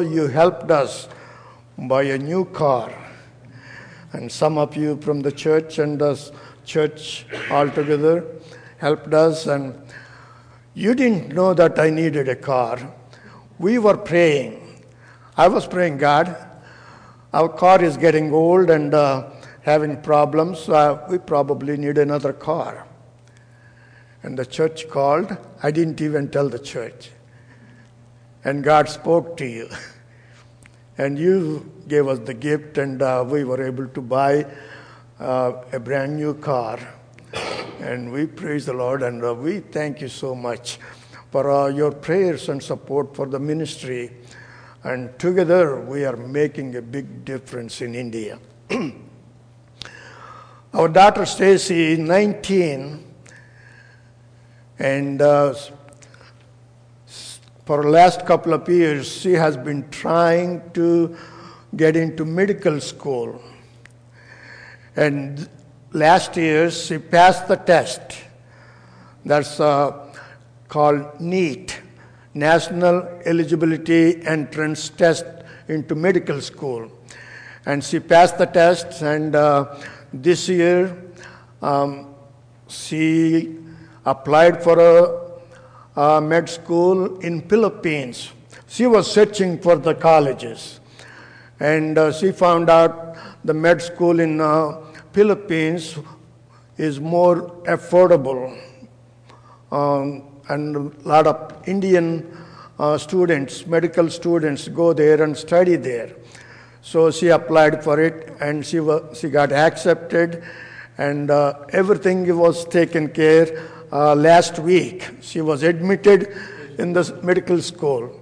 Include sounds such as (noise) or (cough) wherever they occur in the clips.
you helped us buy a new car. And some of you from the church and the church altogether helped us. And you didn't know that I needed a car. We were praying. I was praying, God, our car is getting old and uh, having problems. Uh, we probably need another car. And the church called. I didn't even tell the church. And God spoke to you. And you gave us the gift, and uh, we were able to buy uh, a brand new car. And we praise the Lord, and uh, we thank you so much for uh, your prayers and support for the ministry. And together, we are making a big difference in India. (clears throat) Our daughter Stacy, is 19, and uh, for last couple of years, she has been trying to get into medical school. And last year, she passed the test. That's uh, called NEET, National Eligibility Entrance Test into Medical School. And she passed the test, and uh, this year um, she applied for a, a med school in Philippines. She was searching for the colleges, and uh, she found out the med school in uh, Philippines is more affordable, um, and a lot of Indian uh, students, medical students, go there and study there. So she applied for it, and she she got accepted, and uh, everything was taken care uh, last week. She was admitted in the medical school.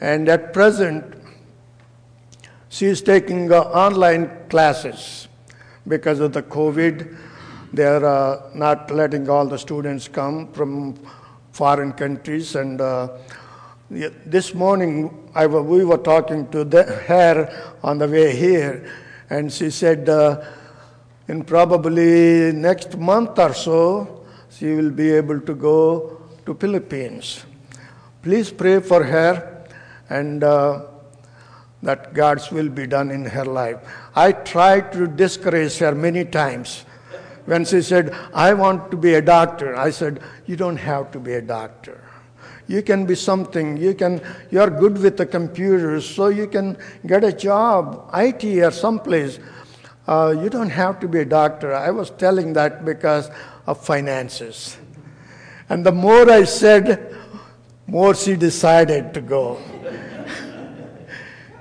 And at present, she is taking uh, online classes because of the COVID. They are uh, not letting all the students come from foreign countries. And uh, this morning, I, we were talking to the, her on the way here, and she said, uh, in probably next month or so, she will be able to go to Philippines. Please pray for her and uh, that God's will be done in her life. I tried to discourage her many times. When she said, I want to be a doctor, I said, You don't have to be a doctor. You can be something. You can. You are good with the computers, so you can get a job, IT or someplace. Uh, you don't have to be a doctor. I was telling that because of finances. And the more I said, more she decided to go.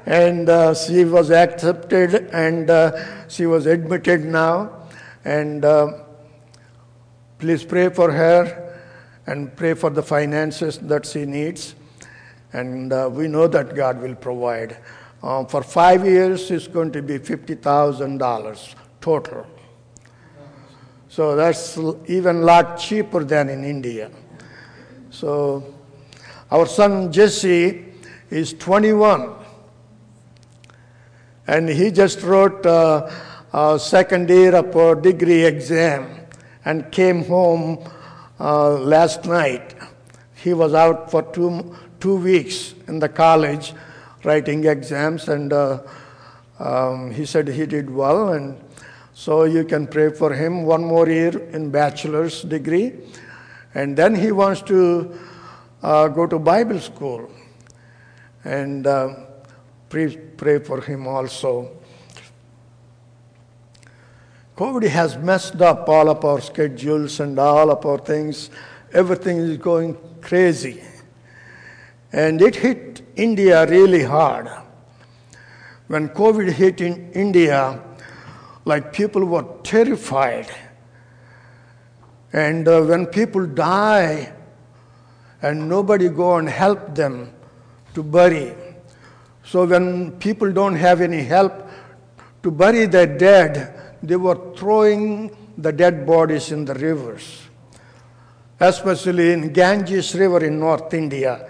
and uh, she was accepted and uh, she was admitted now. And uh, please pray for her and pray for the finances that she needs. And uh, we know that God will provide. Uh, for five years, it's going to be $50,000 total. So that's even lot cheaper than in India. So our son Jesse is 21 and he just wrote uh, a second year of a degree exam and came home uh, last night. He was out for two, two weeks in the college writing exams and uh, um, he said he did well and so you can pray for him one more year in bachelor's degree. And then he wants to uh, go to Bible school. And uh, pray, pray for him also. COVID has messed up all of our schedules and all of our things. Everything is going crazy. And it hit India really hard. When COVID hit in India, like people were terrified. And uh, when people die and nobody go and help them to bury, so when people don't have any help to bury their dead, they were throwing the dead bodies in the rivers. Especially in Ganges River in North India.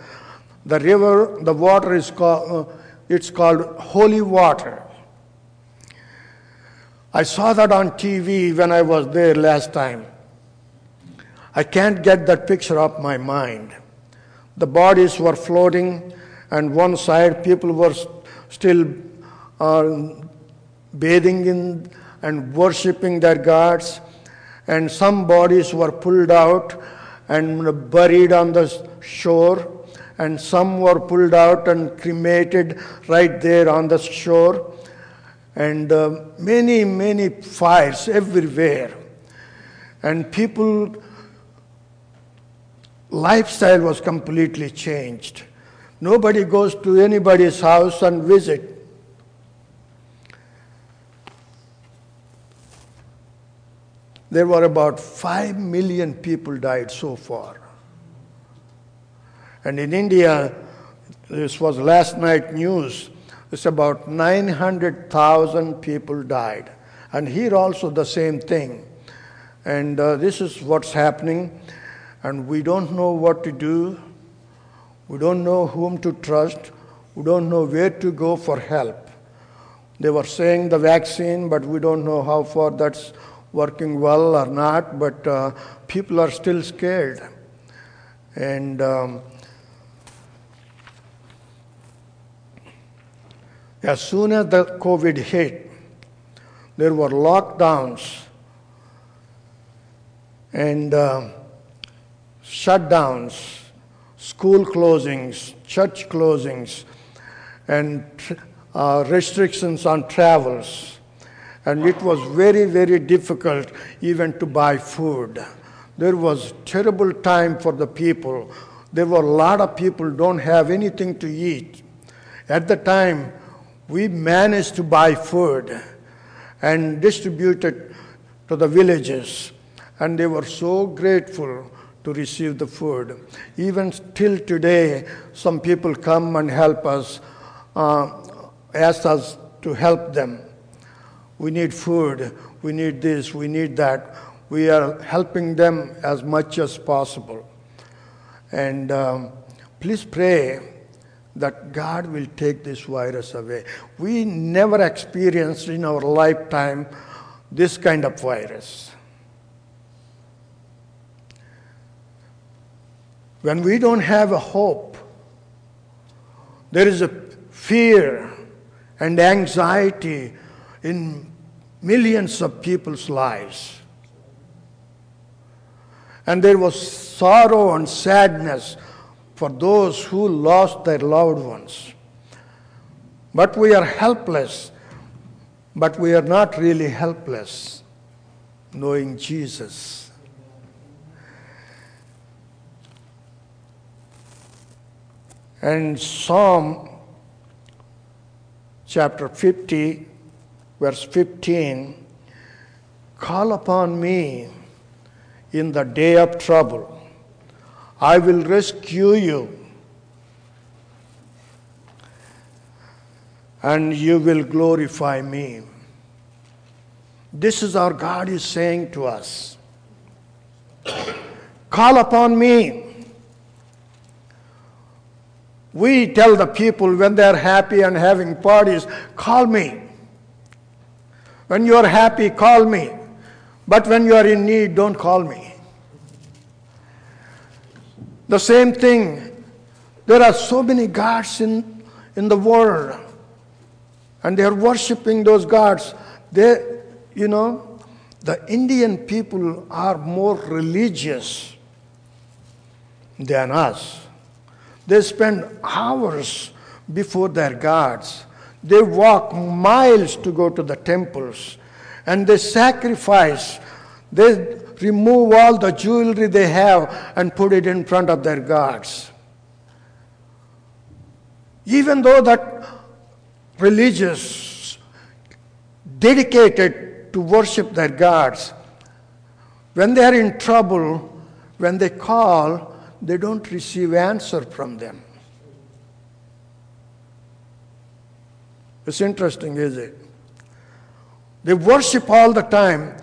The river, the water is called, uh, it's called holy water. I saw that on TV when I was there last time. I can't get that picture off my mind. The bodies were floating and one side people were still uh, bathing in and worshipping their gods, and some bodies were pulled out and buried on the shore, and some were pulled out and cremated right there on the shore, and uh, many, many fires everywhere. And people lifestyle was completely changed. Nobody goes to anybody's house and visit. There were about 5 million people died so far. And in India, this was last night news, it's about 900,000 people died. And here also the same thing. And uh, this is what's happening and we don't know what to do. We don't know whom to trust. We don't know where to go for help. They were saying the vaccine, but we don't know how far that's working well or not. But uh, people are still scared. And um, as soon as the COVID hit, there were lockdowns. And uh, shutdowns, school closings, church closings, and uh, restrictions on travels. And it was very, very difficult even to buy food. There was terrible time for the people. There were a lot of people don't have anything to eat. At the time, we managed to buy food and distribute it to the villages. And they were so grateful to receive the food. Even till today, some people come and help us, uh, ask us to help them. We need food, we need this, we need that. We are helping them as much as possible. And um, please pray that God will take this virus away. We never experienced in our lifetime this kind of virus. when we don't have a hope, there is a fear and anxiety in millions of people's lives. And there was sorrow and sadness for those who lost their loved ones. But we are helpless, but we are not really helpless, knowing Jesus. And Psalm chapter 50, verse 15 Call upon me in the day of trouble. I will rescue you, and you will glorify me. This is our God is saying to us. Call upon me we tell the people when they're happy and having parties, call me. When you're happy, call me. But when you are in need, don't call me. The same thing. There are so many gods in, in the world, and they are worshiping those gods. They, you know, the Indian people are more religious than us. They spend hours before their gods. They walk miles to go to the temples and they sacrifice. They remove all the jewelry they have and put it in front of their gods. Even though that religious dedicated to worship their gods, when they are in trouble, when they call, they don't receive answer from them. It's interesting, is it? They worship all the time,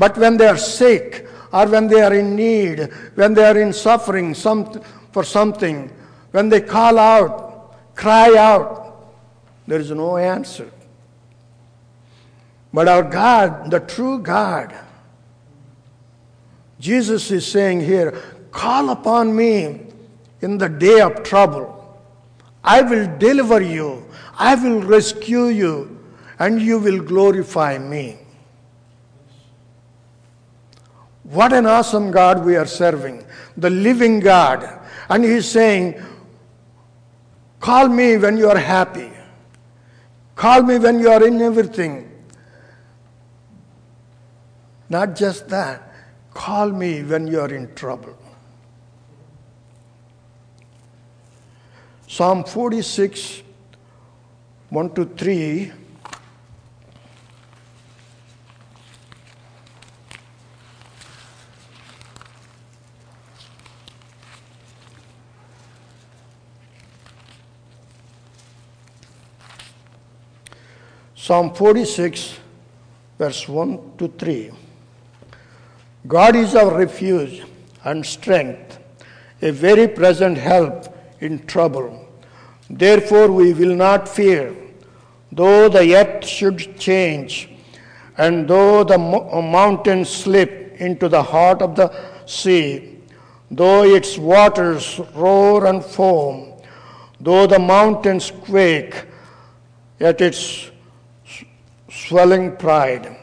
but when they are sick or when they are in need, when they are in suffering some, for something, when they call out, cry out, there is no answer. But our God, the true God, Jesus is saying here, Call upon me in the day of trouble. I will deliver you. I will rescue you. And you will glorify me. What an awesome God we are serving. The living God. And He's saying, Call me when you are happy. Call me when you are in everything. Not just that, call me when you are in trouble. Psalm 46, 1 to 3. Psalm 46, verse 1 to 3. God is our refuge and strength, a very present help in trouble. Therefore, we will not fear, though the earth should change, and though the mo- mountains slip into the heart of the sea, though its waters roar and foam, though the mountains quake at its swelling pride.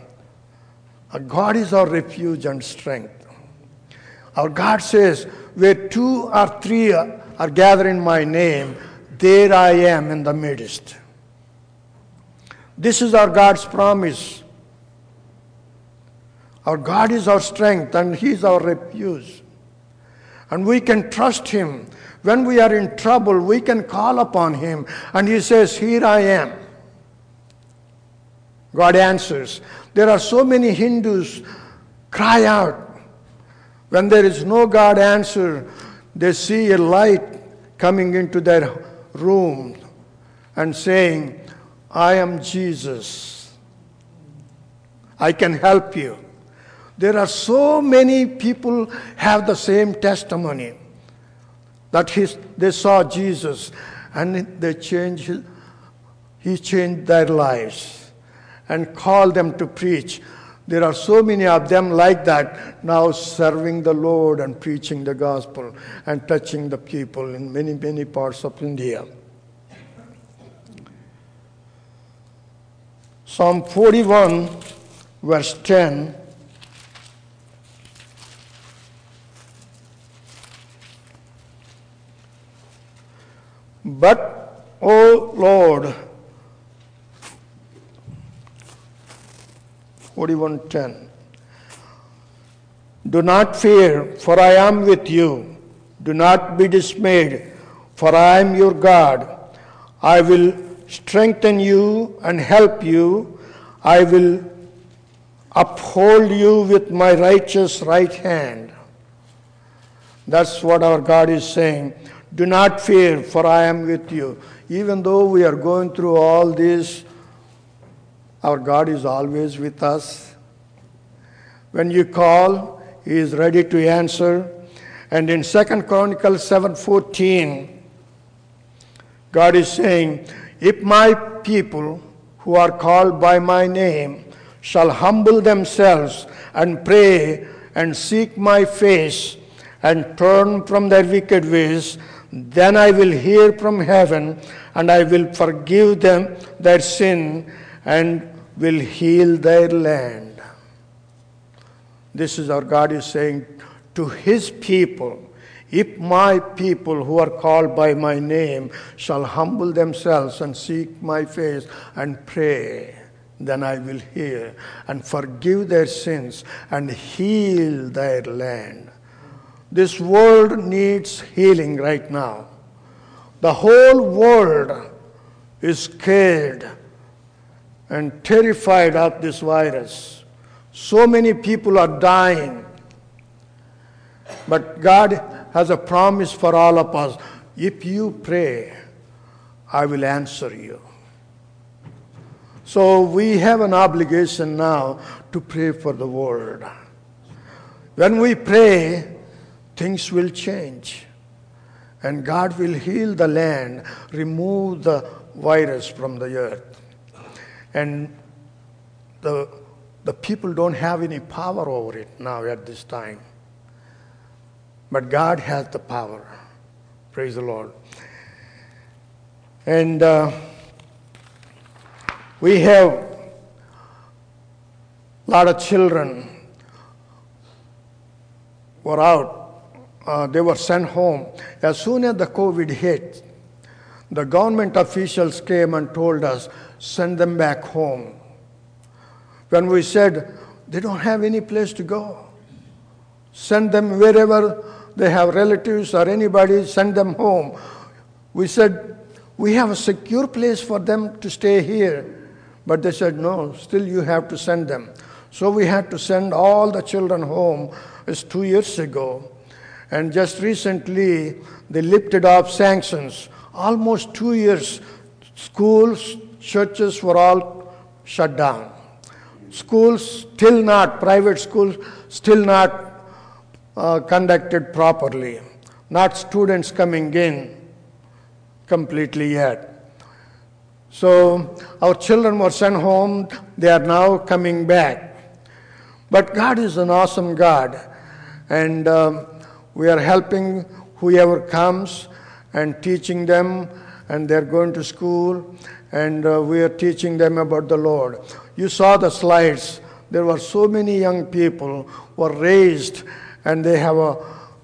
Our God is our refuge and strength. Our God says, Where two or three are gathered in my name, there I am in the midst. This is our God's promise. Our God is our strength and He is our refuge. And we can trust Him. When we are in trouble, we can call upon Him. And He says, Here I am. God answers. There are so many Hindus cry out. When there is no God answer, they see a light coming into their room and saying, I am Jesus. I can help you. There are so many people have the same testimony that his, they saw Jesus and they changed, he changed their lives and call them to preach. There are so many of them like that now serving the Lord and preaching the gospel and touching the people in many, many parts of India. Psalm 41, verse 10. But, O Lord, 41:10 Do not fear for I am with you. Do not be dismayed for I am your God. I will strengthen you and help you. I will uphold you with my righteous right hand. That's what our God is saying. Do not fear for I am with you. Even though we are going through all this our God is always with us. When you call, He is ready to answer. And in 2 Chronicles 7:14, God is saying, If my people who are called by my name shall humble themselves and pray and seek my face and turn from their wicked ways, then I will hear from heaven and I will forgive them their sin and will heal their land. This is our God is saying to his people, if my people who are called by my name shall humble themselves and seek my face and pray, then I will hear and forgive their sins and heal their land. This world needs healing right now. The whole world is scared and terrified of this virus. So many people are dying. But God has a promise for all of us. If you pray, I will answer you. So we have an obligation now to pray for the world. When we pray, things will change. And God will heal the land, remove the virus from the earth. And the, the people don't have any power over it now at this time. But God has the power. Praise the Lord. And uh, we have a lot of children were out. Uh, they were sent home. As soon as the COVID hit, the government officials came and told us, send them back home. When we said, they don't have any place to go, send them wherever they have relatives or anybody, send them home. We said, we have a secure place for them to stay here. But they said, no, still you have to send them. So we had to send all the children home. It's two years ago. And just recently, they lifted off sanctions. Almost two years, schools, churches were all shut down. Schools still not, private schools still not uh, conducted properly. Not students coming in completely yet. So our children were sent home, they are now coming back. But God is an awesome God, and um, we are helping whoever comes and teaching them, and they're going to school, and uh, we are teaching them about the Lord. You saw the slides. There were so many young people who were raised, and they have a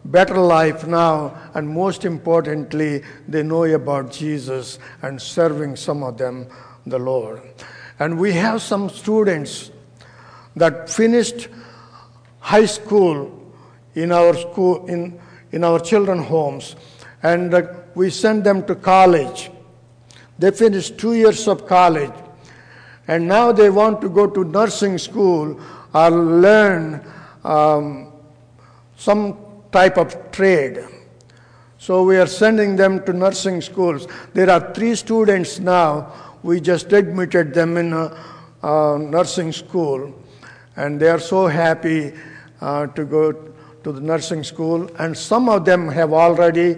better life now, and most importantly, they know about Jesus and serving some of them the Lord. And we have some students that finished high school in our school in, in our children homes and uh, we send them to college they finished two years of college and now they want to go to nursing school or learn um, some type of trade. So we are sending them to nursing schools. There are three students now. We just admitted them in a, a nursing school, and they are so happy uh, to go to the nursing school. And some of them have already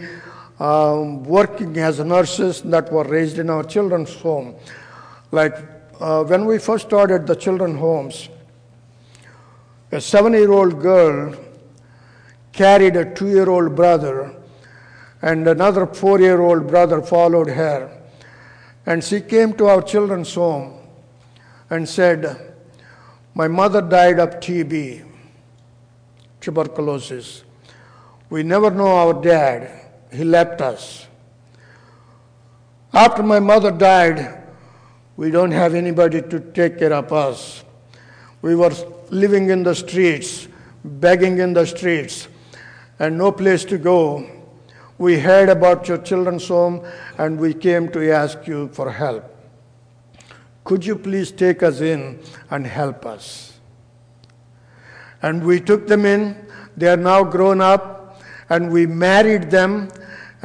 um, working as nurses that were raised in our children's home. Like uh, when we first started the children's homes, a seven-year-old girl carried a two year old brother, and another four year old brother followed her. And she came to our children's home and said, My mother died of TB, tuberculosis. We never know our dad, he left us. After my mother died, we don't have anybody to take care of us. We were living in the streets, begging in the streets and no place to go, we heard about your children's home and we came to ask you for help. Could you please take us in and help us? And we took them in. They are now grown up and we married them.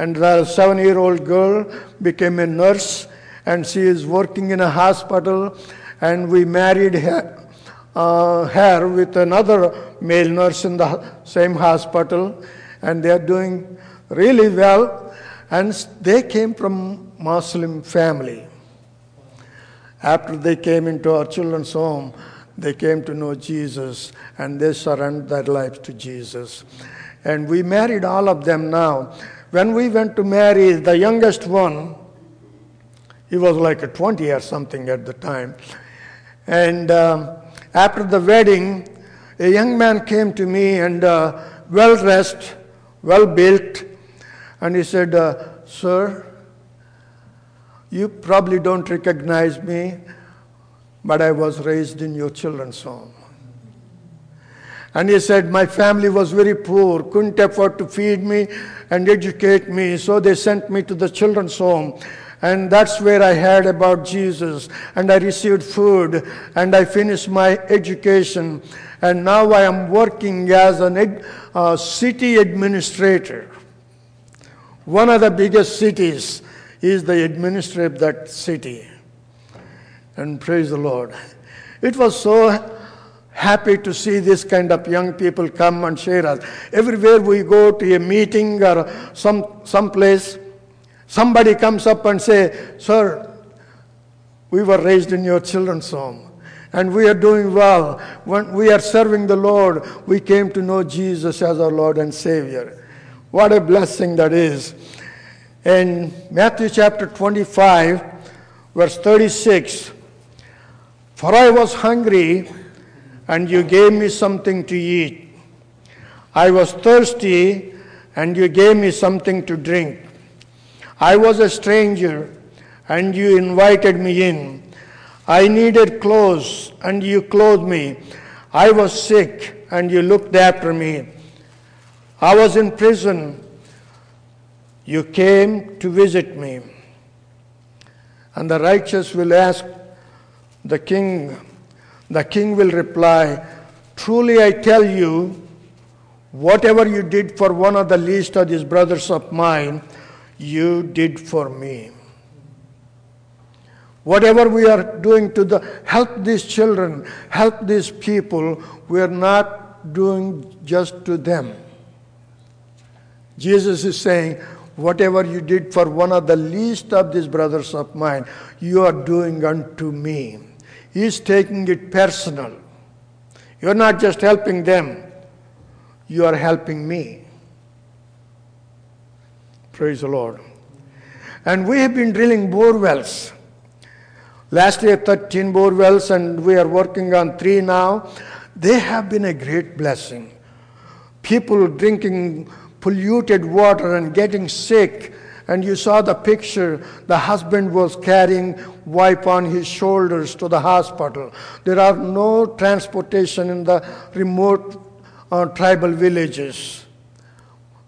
And the seven year old girl became a nurse and she is working in a hospital. And we married her, uh, her with another male nurse in the same hospital, and they are doing really well. And they came from Muslim family. After they came into our children's home, they came to know Jesus and they surrendered their lives to Jesus. And we married all of them now. When we went to marry the youngest one, he was like a 20 or something at the time. And um, after the wedding, a young man came to me and uh, well dressed, well built, and he said, uh, Sir, you probably don't recognize me, but I was raised in your children's home. And he said, My family was very poor, couldn't afford to feed me and educate me, so they sent me to the children's home. And that's where I heard about Jesus. And I received food and I finished my education. And now I am working as a ed- uh, city administrator. One of the biggest cities is the administrator of that city. And praise the Lord. It was so happy to see this kind of young people come and share us. Everywhere we go to a meeting or some, some place, Somebody comes up and say, Sir, we were raised in your children's home and we are doing well. When we are serving the Lord, we came to know Jesus as our Lord and Savior. What a blessing that is. In Matthew chapter 25, verse 36, For I was hungry, and you gave me something to eat. I was thirsty, and you gave me something to drink. I was a stranger, and you invited me in. I needed clothes, and you clothed me. I was sick, and you looked after me. I was in prison. You came to visit me. And the righteous will ask the king, the king will reply, Truly I tell you, whatever you did for one of the least of these brothers of mine, you did for me. Whatever we are doing to the help these children, help these people, we are not doing just to them. Jesus is saying, whatever you did for one of the least of these brothers of mine, you are doing unto me. He is taking it personal. You're not just helping them, you are helping me. Praise the Lord. And we have been drilling bore wells. Last year, 13 bore wells, and we are working on three now. They have been a great blessing. People drinking polluted water and getting sick. And you saw the picture. The husband was carrying wife on his shoulders to the hospital. There are no transportation in the remote uh, tribal villages.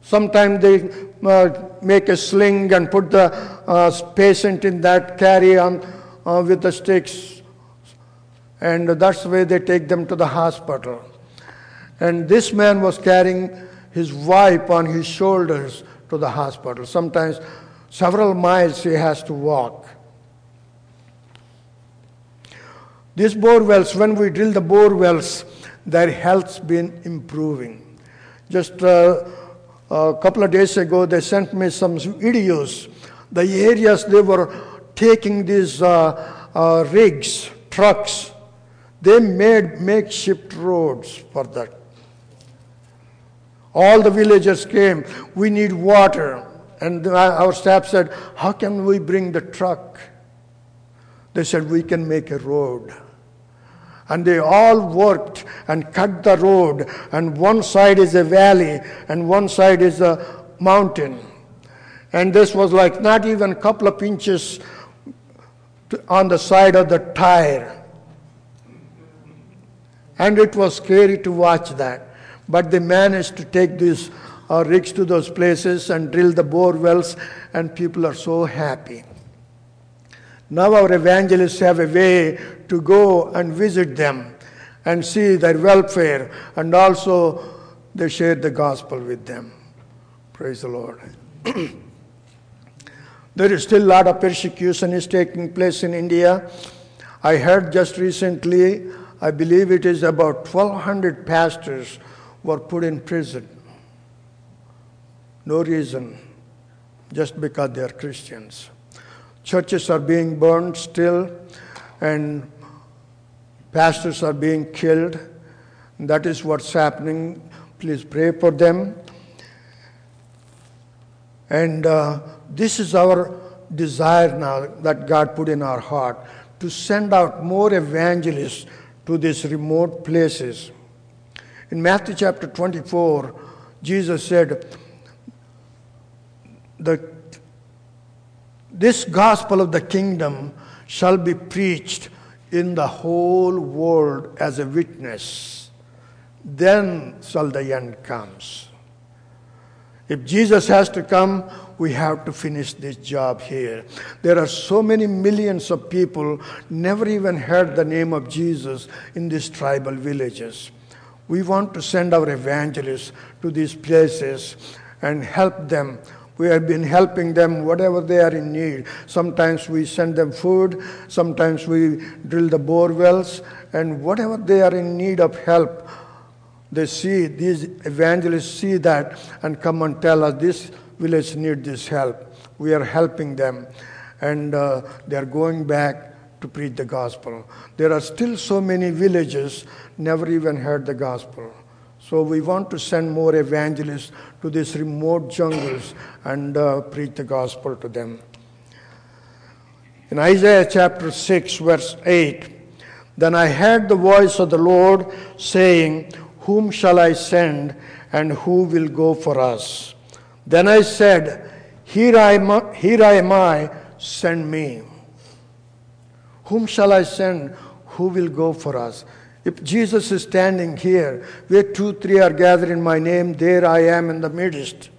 Sometimes they uh, make a sling and put the uh, patient in that, carry on uh, with the sticks, and that's the way they take them to the hospital. And this man was carrying his wife on his shoulders to the hospital. Sometimes several miles he has to walk. These bore wells, when we drill the bore wells, their health's been improving. Just uh, a couple of days ago, they sent me some videos. The areas they were taking these uh, uh, rigs, trucks, they made makeshift roads for that. All the villagers came, we need water. And our staff said, How can we bring the truck? They said, We can make a road. And they all worked and cut the road, and one side is a valley, and one side is a mountain. And this was like not even a couple of inches on the side of the tire. And it was scary to watch that. But they managed to take these uh, rigs to those places and drill the bore wells, and people are so happy. Now our evangelists have a way to go and visit them and see their welfare, and also they share the gospel with them. Praise the Lord. (clears throat) There is still a lot of persecution is taking place in India. I heard just recently, I believe it is about 1,200 pastors were put in prison. No reason, just because they are Christians. Churches are being burned still, and pastors are being killed. That is what's happening. Please pray for them. And uh, this is our desire now that God put in our heart to send out more evangelists to these remote places. In Matthew chapter 24, Jesus said, the, This gospel of the kingdom shall be preached in the whole world as a witness. Then shall the end comes. If Jesus has to come, we have to finish this job here. There are so many millions of people never even heard the name of Jesus in these tribal villages. We want to send our evangelists to these places and help them. We have been helping them whatever they are in need. Sometimes we send them food, sometimes we drill the bore wells, and whatever they are in need of help, they see, these evangelists see that and come and tell us this village needs this help. We are helping them. And uh, they are going back to preach the gospel. There are still so many villages never even heard the gospel. So we want to send more evangelists to these remote jungles and uh, preach the gospel to them. In Isaiah chapter 6, verse 8, then I heard the voice of the Lord saying, Whom shall I send, and who will go for us? Then I said, Here I am, here I, am I send me. Whom shall I send? Who will go for us? If Jesus is standing here, where two, three are gathered in my name, there I am in the midst.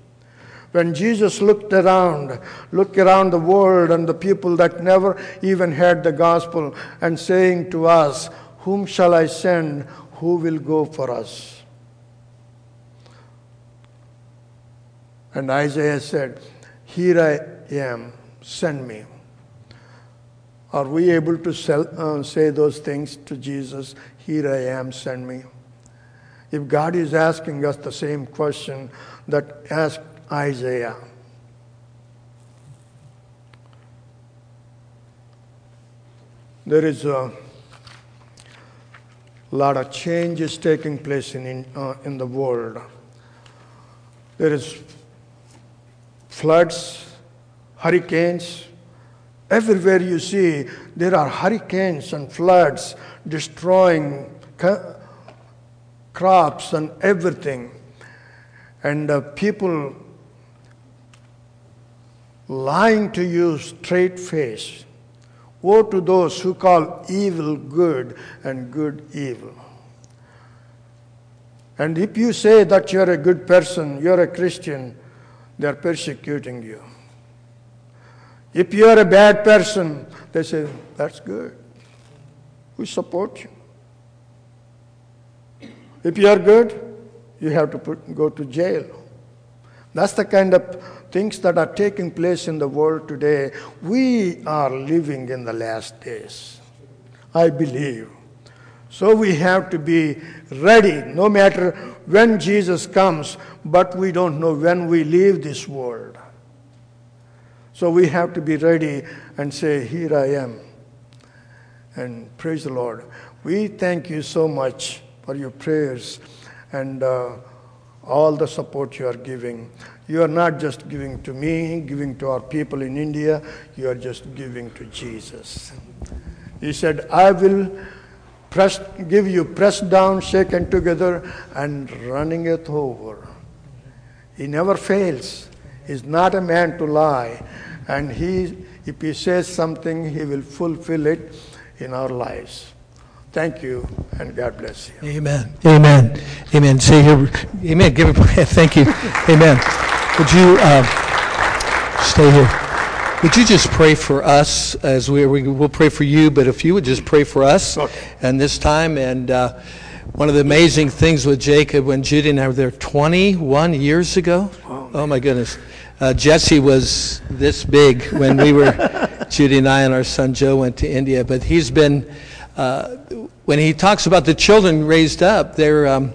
When Jesus looked around, looked around the world and the people that never even heard the gospel, and saying to us, Whom shall I send? Who will go for us? And Isaiah said, Here I am, send me. Are we able to sell, uh, say those things to Jesus? Here I am, send me. If God is asking us the same question that asked Isaiah, there is a lot of changes taking place in, in, uh, in the world. There is floods, hurricanes. Everywhere you see, there are hurricanes and floods destroying crops and everything. And uh, people lying to you straight face. Woe to those who call evil good and good evil. And if you say that you're a good person, you're a Christian, they're persecuting you. If you're a bad person, they say, that's good. We support you. If you are good, you have to put, go to jail. That's the kind of things that are taking place in the world today. We are living in the last days. I believe. So we have to be ready no matter when Jesus comes, but we don't know when we leave this world. So we have to be ready and say, Here I am. And praise the Lord. We thank you so much for your prayers and uh, all the support you are giving. You are not just giving to me, giving to our people in India, you are just giving to Jesus. He said, I will press, give you pressed down, shaken together, and running it over. He never fails. He's not a man to lie. And he, if he says something, he will fulfill it in our lives. Thank you, and God bless you. Amen. Amen. Amen. Say here, Amen. Give it. (laughs) Thank you. Amen. Would you uh, stay here? Would you just pray for us as we, we will pray for you, but if you would just pray for us okay. and this time and. Uh, one of the amazing things with Jacob when Judy and I were there 21 years ago. Oh, oh my goodness. Uh, Jesse was this big when we were, (laughs) Judy and I and our son Joe went to India. But he's been, uh, when he talks about the children raised up, they're, um,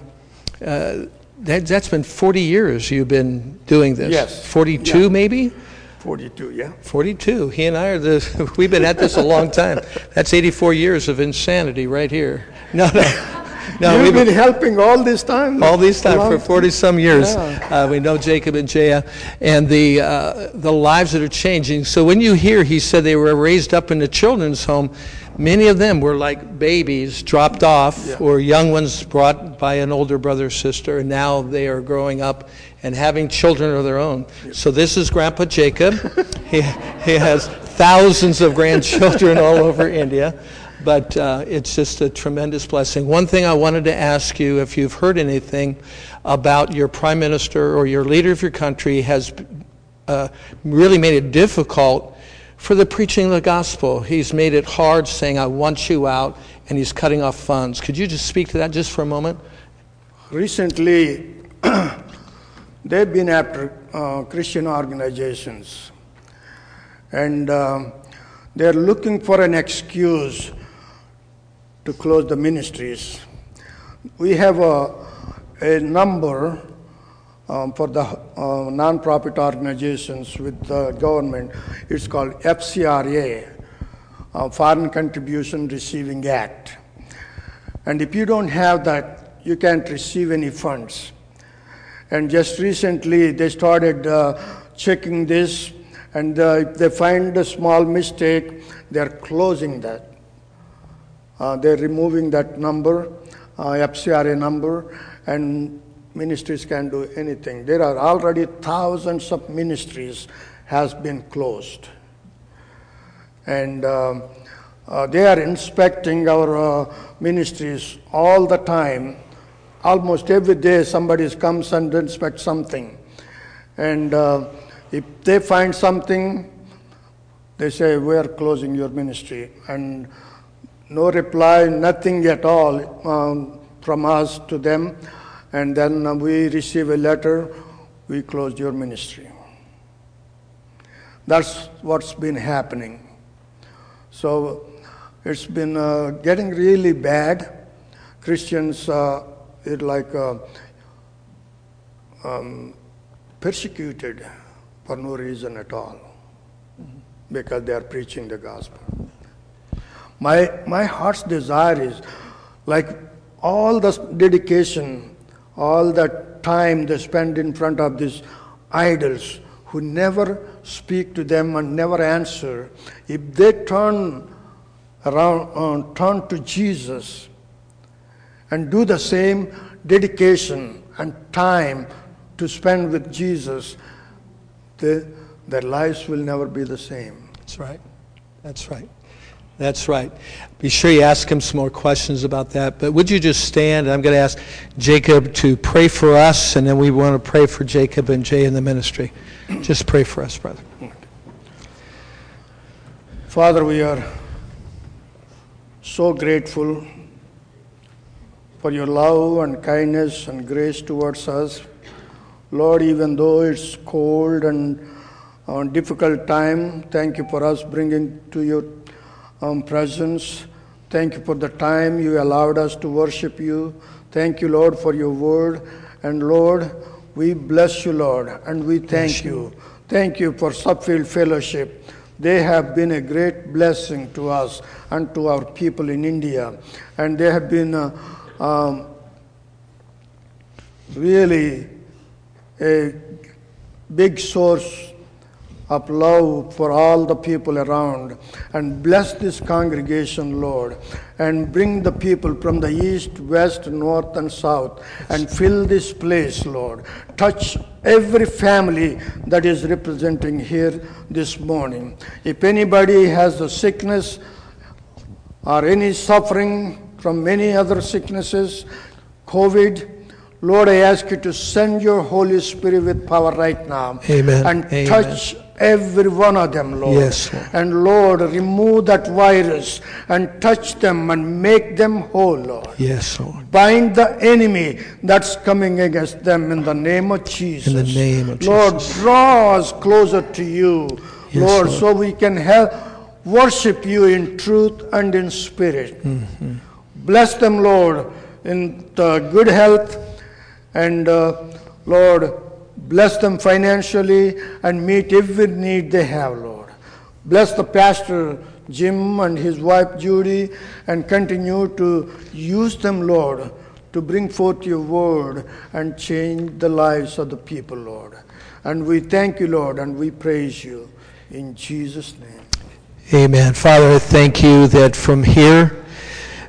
uh, that, has been 40 years you've been doing this. Yes. 42 yeah. maybe? 42, yeah. 42. He and I are the, (laughs) we've been at this a long time. That's 84 years of insanity right here. No, no. (laughs) No, You've been helping all this time. All these time for 40 some years. Yeah. Uh, we know Jacob and Jaya and the, uh, the lives that are changing. So when you hear he said they were raised up in the children's home, many of them were like babies dropped off yeah. or young ones brought by an older brother or sister, and now they are growing up and having children of their own. Yeah. So this is Grandpa Jacob. (laughs) he, he has thousands of grandchildren all over India but uh, it's just a tremendous blessing. One thing I wanted to ask you if you've heard anything about your prime minister or your leader of your country has uh, really made it difficult for the preaching of the gospel. He's made it hard, saying, I want you out, and he's cutting off funds. Could you just speak to that just for a moment? Recently, (clears throat) they've been after uh, Christian organizations, and um, they're looking for an excuse to close the ministries. We have a, a number um, for the uh, non-profit organizations with the government. It's called FCRA, uh, Foreign Contribution Receiving Act. And if you don't have that, you can't receive any funds. And just recently, they started uh, checking this, and uh, if they find a small mistake, they're closing that. Uh, they're removing that number, uh, FCRA number, and ministries can do anything. There are already thousands of ministries has been closed. And um, uh, they are inspecting our uh, ministries all the time. Almost every day, somebody comes and inspects something. And uh, if they find something, they say, We are closing your ministry. And no reply, nothing at all um, from us to them. And then we receive a letter, we closed your ministry. That's what's been happening. So it's been uh, getting really bad. Christians uh, are like uh, um, persecuted for no reason at all because they are preaching the gospel. My, my heart's desire is like all the dedication, all the time they spend in front of these idols who never speak to them and never answer, if they turn around, uh, turn to Jesus and do the same dedication and time to spend with Jesus, they, their lives will never be the same. That's right. That's right. That's right. Be sure you ask him some more questions about that. But would you just stand? I'm going to ask Jacob to pray for us, and then we want to pray for Jacob and Jay in the ministry. Just pray for us, brother. Father, we are so grateful for your love and kindness and grace towards us. Lord, even though it's cold and uh, difficult time, thank you for us bringing to your um, presence. Thank you for the time you allowed us to worship you. Thank you, Lord, for your word. And Lord, we bless you, Lord, and we thank you. Thank you for Suffield Fellowship. They have been a great blessing to us and to our people in India. And they have been uh, um, really a big source of love for all the people around. And bless this congregation, Lord, and bring the people from the east, west, north, and south, and fill this place, Lord. Touch every family that is representing here this morning. If anybody has a sickness or any suffering from many other sicknesses, COVID, Lord, I ask you to send your Holy Spirit with power right now. Amen. And Amen. touch every one of them, Lord. Yes, Lord. And Lord, remove that virus and touch them and make them whole, Lord. Yes, Lord. Bind the enemy that's coming against them in the name of Jesus. In the name of Lord, Jesus. Lord, draw us closer to you, Yes, Lord, Lord. so we can help worship you in truth and in spirit. Mm-hmm. Bless them, Lord, in the good health and uh, Lord, bless them financially and meet every need they have, Lord. Bless the pastor Jim and his wife Judy and continue to use them, Lord, to bring forth your word and change the lives of the people, Lord. And we thank you, Lord, and we praise you in Jesus' name. Amen. Father, I thank you that from here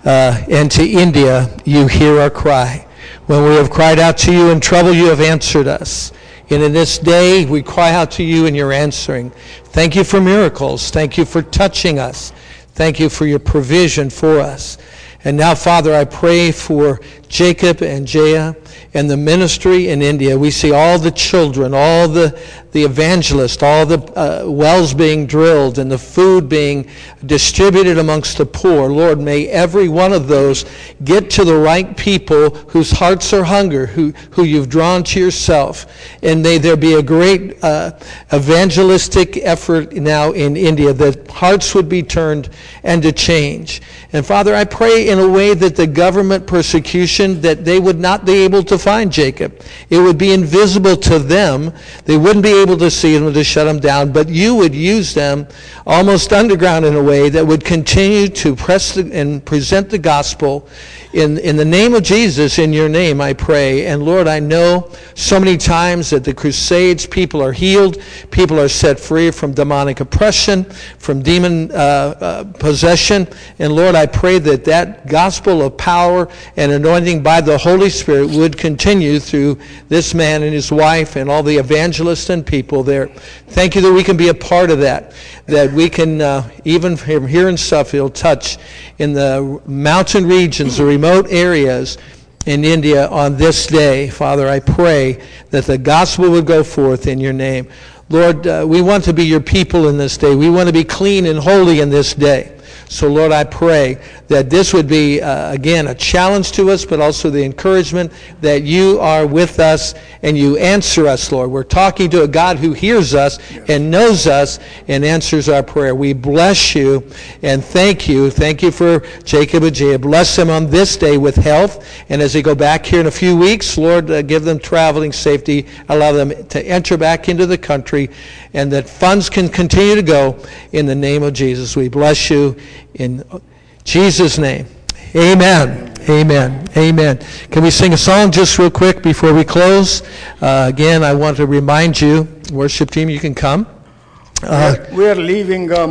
uh, and to India, you hear our cry. When we have cried out to you in trouble, you have answered us. And in this day, we cry out to you and you're answering. Thank you for miracles. Thank you for touching us. Thank you for your provision for us. And now, Father, I pray for Jacob and Jaya and the ministry in India. We see all the children, all the, the evangelists, all the uh, wells being drilled and the food being distributed amongst the poor. Lord, may every one of those get to the right people whose hearts are hunger, who, who you've drawn to yourself. And may there be a great uh, evangelistic effort now in India that hearts would be turned and to change. And Father, I pray in a way that the government persecution, that they would not be able able to find Jacob. It would be invisible to them. They wouldn't be able to see him to shut him down, but you would use them almost underground in a way that would continue to press the, and present the gospel in, in the name of Jesus, in your name, I pray. And Lord, I know so many times that the Crusades, people are healed, people are set free from demonic oppression, from demon uh, uh, possession. And Lord, I pray that that gospel of power and anointing by the Holy Spirit would continue through this man and his wife and all the evangelists and people there. Thank you that we can be a part of that, that we can, uh, even from here in Suffield, touch in the mountain regions, the remote areas in India on this day. Father, I pray that the gospel would go forth in your name. Lord, uh, we want to be your people in this day. We want to be clean and holy in this day. So, Lord, I pray that this would be, uh, again, a challenge to us, but also the encouragement that you are with us and you answer us, Lord. We're talking to a God who hears us and knows us and answers our prayer. We bless you and thank you. Thank you for Jacob and Ajayi. Bless them on this day with health. And as they go back here in a few weeks, Lord, uh, give them traveling safety. Allow them to enter back into the country and that funds can continue to go in the name of Jesus. We bless you in Jesus' name. Amen. Amen. Amen. Can we sing a song just real quick before we close? Uh, again, I want to remind you, worship team, you can come. Uh, we are leaving. Um